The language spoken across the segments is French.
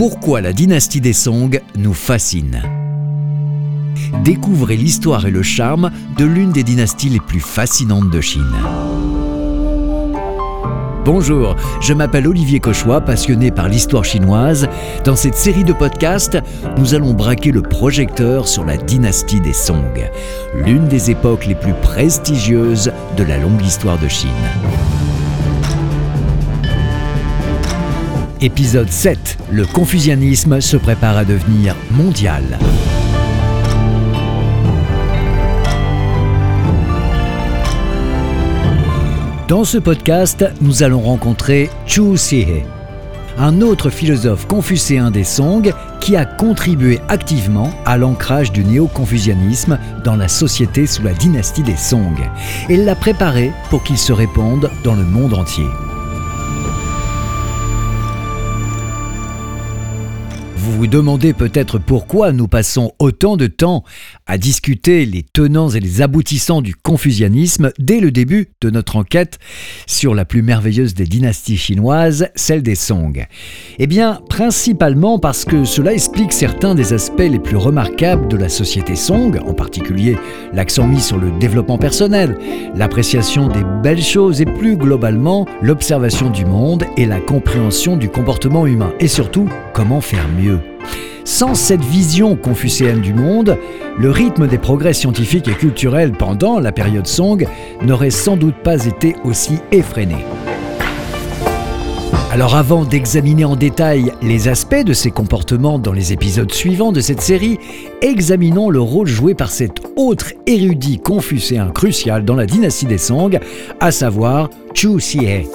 Pourquoi la dynastie des Song nous fascine Découvrez l'histoire et le charme de l'une des dynasties les plus fascinantes de Chine. Bonjour, je m'appelle Olivier Cauchois, passionné par l'histoire chinoise. Dans cette série de podcasts, nous allons braquer le projecteur sur la dynastie des Song, l'une des époques les plus prestigieuses de la longue histoire de Chine. Épisode 7. Le confucianisme se prépare à devenir mondial. Dans ce podcast, nous allons rencontrer Chu Sihe, un autre philosophe confucéen des Song qui a contribué activement à l'ancrage du néo-confucianisme dans la société sous la dynastie des Song et l'a préparé pour qu'il se répande dans le monde entier. Vous vous demandez peut-être pourquoi nous passons autant de temps à discuter les tenants et les aboutissants du confucianisme dès le début de notre enquête sur la plus merveilleuse des dynasties chinoises, celle des Song. Eh bien, principalement parce que cela explique certains des aspects les plus remarquables de la société Song, en particulier l'accent mis sur le développement personnel, l'appréciation des belles choses et plus globalement l'observation du monde et la compréhension du comportement humain, et surtout comment faire mieux. Sans cette vision confucéenne du monde, le rythme des progrès scientifiques et culturels pendant la période Song n'aurait sans doute pas été aussi effréné. Alors avant d'examiner en détail les aspects de ces comportements dans les épisodes suivants de cette série, examinons le rôle joué par cet autre érudit confucéen crucial dans la dynastie des Song, à savoir Chu Xie.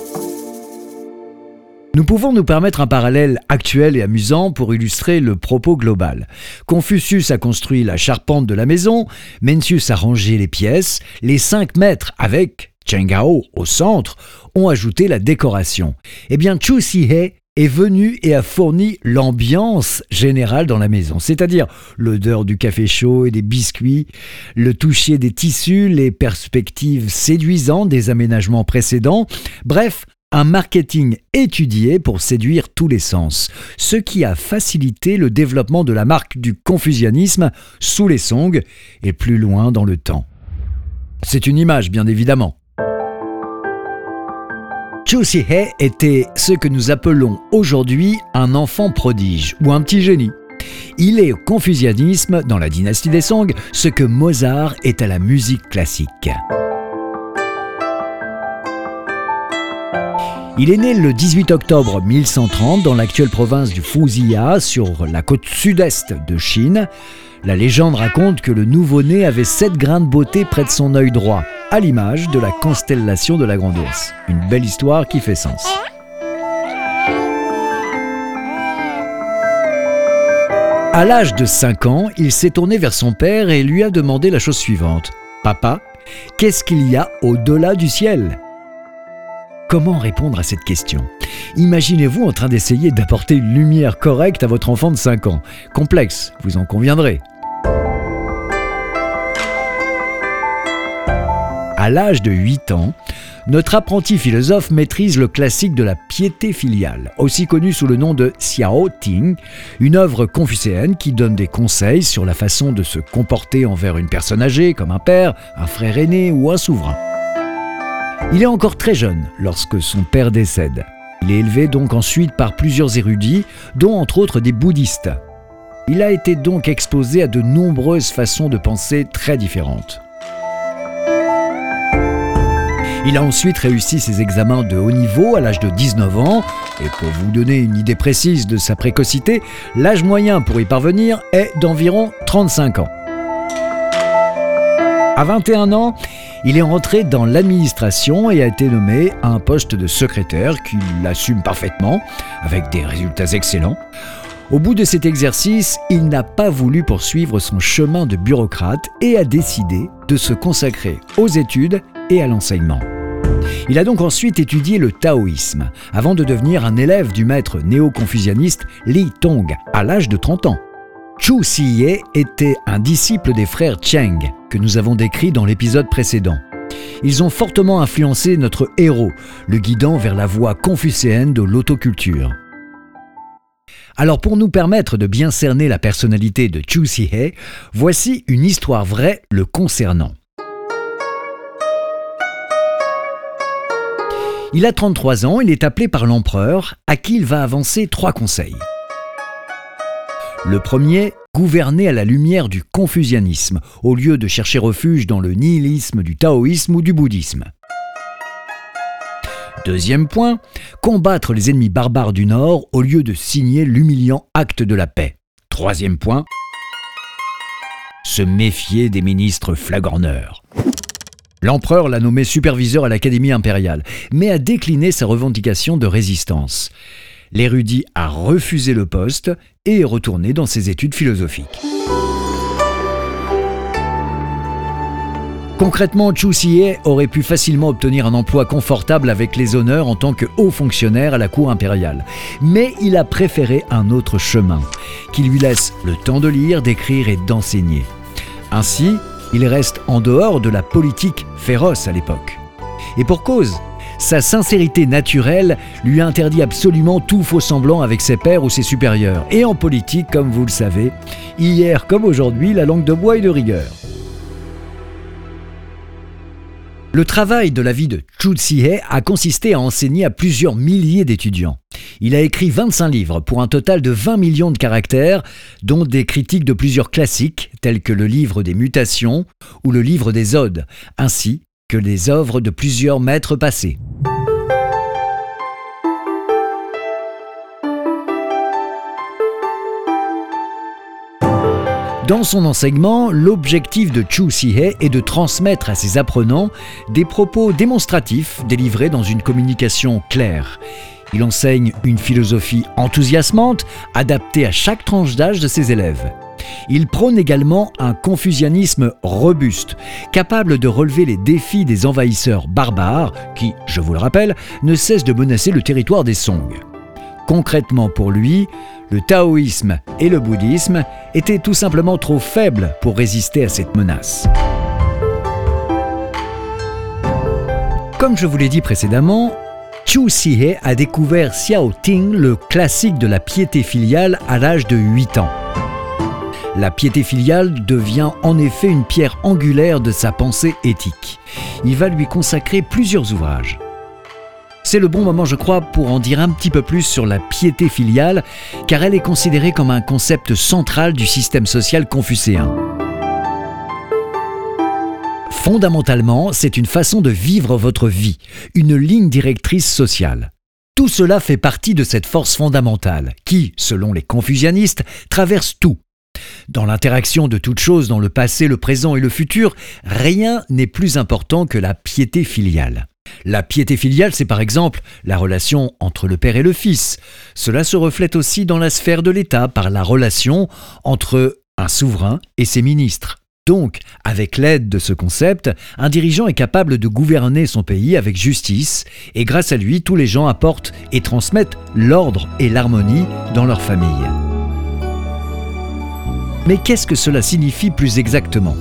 Nous pouvons nous permettre un parallèle actuel et amusant pour illustrer le propos global. Confucius a construit la charpente de la maison, Mencius a rangé les pièces, les cinq maîtres avec Chengao au centre ont ajouté la décoration. Eh bien, Chu Sihe est venu et a fourni l'ambiance générale dans la maison, c'est-à-dire l'odeur du café chaud et des biscuits, le toucher des tissus, les perspectives séduisantes des aménagements précédents, bref, un marketing étudié pour séduire tous les sens, ce qui a facilité le développement de la marque du confucianisme sous les Song et plus loin dans le temps. C'est une image, bien évidemment. Chu Sihe était ce que nous appelons aujourd'hui un enfant prodige ou un petit génie. Il est au confucianisme, dans la dynastie des Song, ce que Mozart est à la musique classique. Il est né le 18 octobre 1130 dans l'actuelle province du Fuzhia, sur la côte sud-est de Chine. La légende raconte que le nouveau-né avait sept grains de beauté près de son œil droit, à l'image de la constellation de la Grande Ourse. Une belle histoire qui fait sens. À l'âge de 5 ans, il s'est tourné vers son père et lui a demandé la chose suivante. Papa, qu'est-ce qu'il y a au-delà du ciel? Comment répondre à cette question? Imaginez-vous en train d'essayer d'apporter une lumière correcte à votre enfant de 5 ans. Complexe, vous en conviendrez. À l'âge de 8 ans, notre apprenti philosophe maîtrise le classique de la piété filiale, aussi connu sous le nom de Xiao Ting, une œuvre confucéenne qui donne des conseils sur la façon de se comporter envers une personne âgée, comme un père, un frère aîné ou un souverain. Il est encore très jeune lorsque son père décède. Il est élevé donc ensuite par plusieurs érudits, dont entre autres des bouddhistes. Il a été donc exposé à de nombreuses façons de penser très différentes. Il a ensuite réussi ses examens de haut niveau à l'âge de 19 ans, et pour vous donner une idée précise de sa précocité, l'âge moyen pour y parvenir est d'environ 35 ans. À 21 ans, il est rentré dans l'administration et a été nommé à un poste de secrétaire qu'il assume parfaitement, avec des résultats excellents. Au bout de cet exercice, il n'a pas voulu poursuivre son chemin de bureaucrate et a décidé de se consacrer aux études et à l'enseignement. Il a donc ensuite étudié le taoïsme, avant de devenir un élève du maître néo-confucianiste Li Tong à l'âge de 30 ans. Chu Siye était un disciple des frères Cheng, que nous avons décrit dans l'épisode précédent. Ils ont fortement influencé notre héros, le guidant vers la voie confucéenne de l'autoculture. Alors pour nous permettre de bien cerner la personnalité de Chu Si-hee, voici une histoire vraie le concernant. Il a 33 ans, il est appelé par l'empereur, à qui il va avancer trois conseils. Le premier, gouverner à la lumière du confucianisme, au lieu de chercher refuge dans le nihilisme du taoïsme ou du bouddhisme. Deuxième point, combattre les ennemis barbares du Nord au lieu de signer l'humiliant acte de la paix. Troisième point, se méfier des ministres flagorneurs. L'empereur l'a nommé superviseur à l'Académie impériale, mais a décliné sa revendication de résistance. L'érudit a refusé le poste et est retourné dans ses études philosophiques. Concrètement, Chu Xie aurait pu facilement obtenir un emploi confortable avec les honneurs en tant que haut fonctionnaire à la cour impériale. Mais il a préféré un autre chemin, qui lui laisse le temps de lire, d'écrire et d'enseigner. Ainsi, il reste en dehors de la politique féroce à l'époque. Et pour cause, sa sincérité naturelle lui interdit absolument tout faux semblant avec ses pairs ou ses supérieurs. Et en politique, comme vous le savez, hier comme aujourd'hui, la langue de bois est de rigueur. Le travail de la vie de Chu Xie a consisté à enseigner à plusieurs milliers d'étudiants. Il a écrit 25 livres pour un total de 20 millions de caractères, dont des critiques de plusieurs classiques tels que le livre des mutations ou le livre des odes, ainsi les œuvres de plusieurs maîtres passés. Dans son enseignement, l'objectif de Chu Sihe est de transmettre à ses apprenants des propos démonstratifs délivrés dans une communication claire. Il enseigne une philosophie enthousiasmante, adaptée à chaque tranche d'âge de ses élèves. Il prône également un confucianisme robuste, capable de relever les défis des envahisseurs barbares qui, je vous le rappelle, ne cessent de menacer le territoire des Song. Concrètement pour lui, le taoïsme et le bouddhisme étaient tout simplement trop faibles pour résister à cette menace. Comme je vous l'ai dit précédemment, Chu Sihe a découvert Xiao Ting, le classique de la piété filiale, à l'âge de 8 ans. La piété filiale devient en effet une pierre angulaire de sa pensée éthique. Il va lui consacrer plusieurs ouvrages. C'est le bon moment, je crois, pour en dire un petit peu plus sur la piété filiale, car elle est considérée comme un concept central du système social confucéen. Fondamentalement, c'est une façon de vivre votre vie, une ligne directrice sociale. Tout cela fait partie de cette force fondamentale qui, selon les confucianistes, traverse tout. Dans l'interaction de toutes choses dans le passé, le présent et le futur, rien n'est plus important que la piété filiale. La piété filiale, c'est par exemple la relation entre le père et le fils. Cela se reflète aussi dans la sphère de l'État par la relation entre un souverain et ses ministres. Donc, avec l'aide de ce concept, un dirigeant est capable de gouverner son pays avec justice, et grâce à lui, tous les gens apportent et transmettent l'ordre et l'harmonie dans leur famille. Mais qu'est-ce que cela signifie plus exactement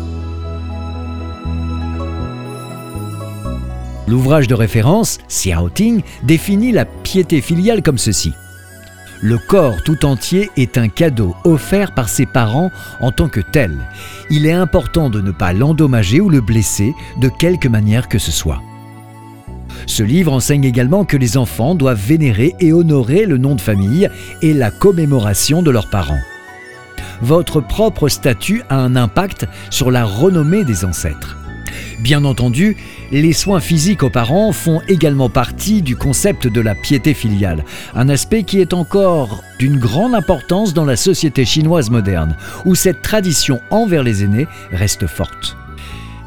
L'ouvrage de référence, Xiaoting, définit la piété filiale comme ceci. Le corps tout entier est un cadeau offert par ses parents en tant que tel. Il est important de ne pas l'endommager ou le blesser de quelque manière que ce soit. Ce livre enseigne également que les enfants doivent vénérer et honorer le nom de famille et la commémoration de leurs parents. Votre propre statut a un impact sur la renommée des ancêtres. Bien entendu, les soins physiques aux parents font également partie du concept de la piété filiale, un aspect qui est encore d'une grande importance dans la société chinoise moderne, où cette tradition envers les aînés reste forte.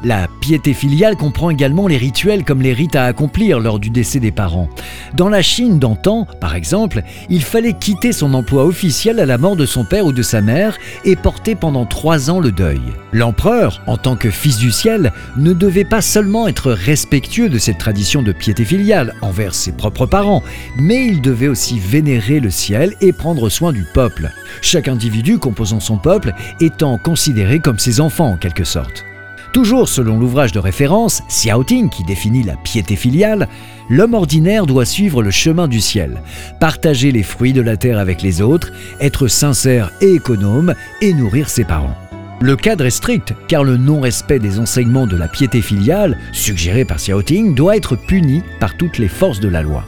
La piété filiale comprend également les rituels comme les rites à accomplir lors du décès des parents. Dans la Chine d'antan, par exemple, il fallait quitter son emploi officiel à la mort de son père ou de sa mère et porter pendant trois ans le deuil. L'empereur, en tant que fils du ciel, ne devait pas seulement être respectueux de cette tradition de piété filiale envers ses propres parents, mais il devait aussi vénérer le ciel et prendre soin du peuple, chaque individu composant son peuple étant considéré comme ses enfants en quelque sorte. Toujours selon l'ouvrage de référence, Xiaoting, qui définit la piété filiale, l'homme ordinaire doit suivre le chemin du ciel, partager les fruits de la terre avec les autres, être sincère et économe et nourrir ses parents. Le cadre est strict car le non-respect des enseignements de la piété filiale, suggéré par Xiaoting, doit être puni par toutes les forces de la loi.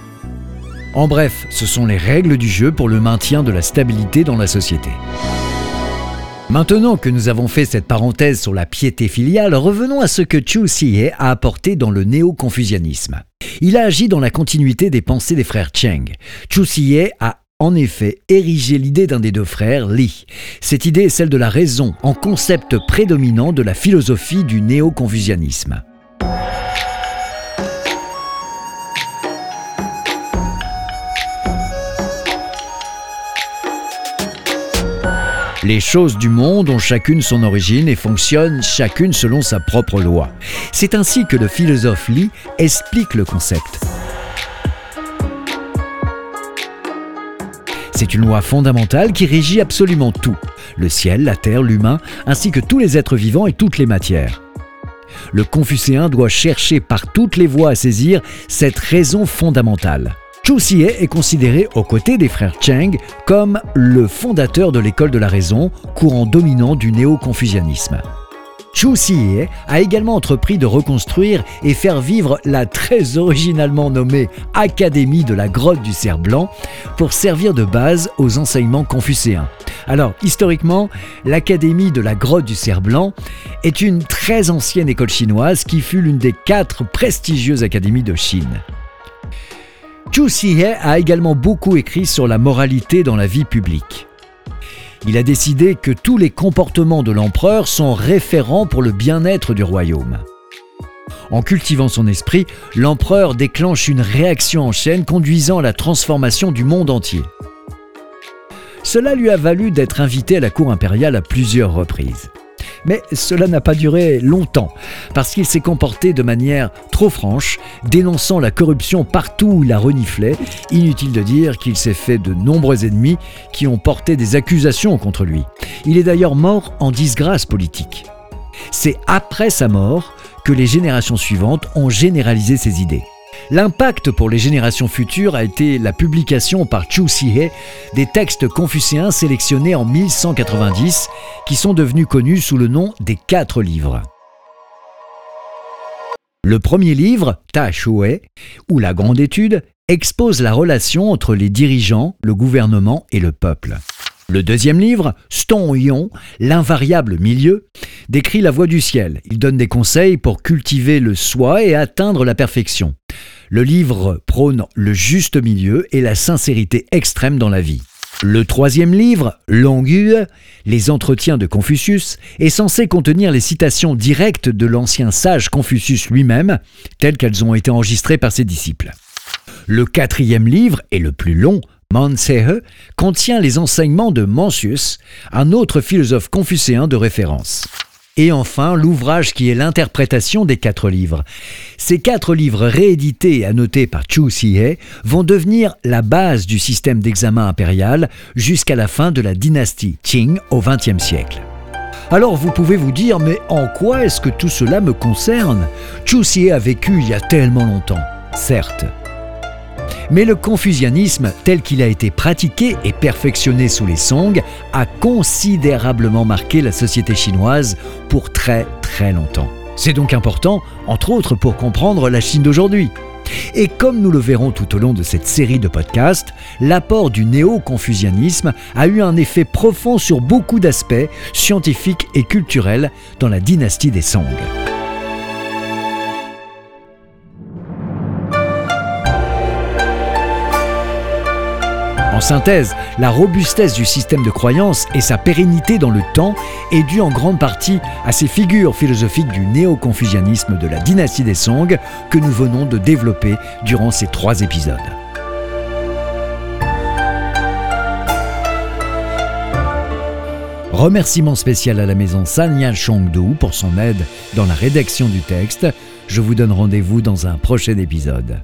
En bref, ce sont les règles du jeu pour le maintien de la stabilité dans la société. Maintenant que nous avons fait cette parenthèse sur la piété filiale, revenons à ce que Chu Xie a apporté dans le néo-confucianisme. Il a agi dans la continuité des pensées des frères Cheng. Chu Xie a en effet érigé l'idée d'un des deux frères, Li. Cette idée est celle de la raison, en concept prédominant de la philosophie du néo-confucianisme. Les choses du monde ont chacune son origine et fonctionnent chacune selon sa propre loi. C'est ainsi que le philosophe Li explique le concept. C'est une loi fondamentale qui régit absolument tout, le ciel, la terre, l'humain, ainsi que tous les êtres vivants et toutes les matières. Le confucéen doit chercher par toutes les voies à saisir cette raison fondamentale. Chu Xie est considéré aux côtés des frères Cheng comme le fondateur de l'école de la raison, courant dominant du néo-confucianisme. Chu Xie a également entrepris de reconstruire et faire vivre la très originalement nommée Académie de la grotte du cerf blanc pour servir de base aux enseignements confucéens. Alors, historiquement, l'Académie de la grotte du cerf blanc est une très ancienne école chinoise qui fut l'une des quatre prestigieuses académies de Chine. Chu Xie a également beaucoup écrit sur la moralité dans la vie publique. Il a décidé que tous les comportements de l'empereur sont référents pour le bien-être du royaume. En cultivant son esprit, l'empereur déclenche une réaction en chaîne conduisant à la transformation du monde entier. Cela lui a valu d'être invité à la cour impériale à plusieurs reprises. Mais cela n'a pas duré longtemps, parce qu'il s'est comporté de manière trop franche, dénonçant la corruption partout où il a reniflé. Inutile de dire qu'il s'est fait de nombreux ennemis qui ont porté des accusations contre lui. Il est d'ailleurs mort en disgrâce politique. C'est après sa mort que les générations suivantes ont généralisé ses idées. L'impact pour les générations futures a été la publication par Chu Xie des textes confucéens sélectionnés en 1190 qui sont devenus connus sous le nom des quatre livres. Le premier livre, Ta Shui, ou la Grande Étude, expose la relation entre les dirigeants, le gouvernement et le peuple. Le deuxième livre, Ston Yon, l'invariable milieu, décrit la voie du ciel. Il donne des conseils pour cultiver le soi et atteindre la perfection. Le livre prône le juste milieu et la sincérité extrême dans la vie. Le troisième livre, Longue, les entretiens de Confucius, est censé contenir les citations directes de l'ancien sage Confucius lui-même, telles qu'elles ont été enregistrées par ses disciples. Le quatrième livre, et le plus long, Mansehe, contient les enseignements de Mencius, un autre philosophe confucéen de référence. Et enfin, l'ouvrage qui est l'interprétation des quatre livres. Ces quatre livres réédités et annotés par Chu Xie vont devenir la base du système d'examen impérial jusqu'à la fin de la dynastie Qing au XXe siècle. Alors vous pouvez vous dire, mais en quoi est-ce que tout cela me concerne? Chu Xie a vécu il y a tellement longtemps. Certes, mais le confucianisme, tel qu'il a été pratiqué et perfectionné sous les Song, a considérablement marqué la société chinoise pour très très longtemps. C'est donc important, entre autres, pour comprendre la Chine d'aujourd'hui. Et comme nous le verrons tout au long de cette série de podcasts, l'apport du néo-confucianisme a eu un effet profond sur beaucoup d'aspects scientifiques et culturels dans la dynastie des Song. En synthèse, la robustesse du système de croyance et sa pérennité dans le temps est due en grande partie à ces figures philosophiques du néo-confucianisme de la dynastie des Song que nous venons de développer durant ces trois épisodes. Remerciement spécial à la maison Sanya Chongdu pour son aide dans la rédaction du texte. Je vous donne rendez-vous dans un prochain épisode.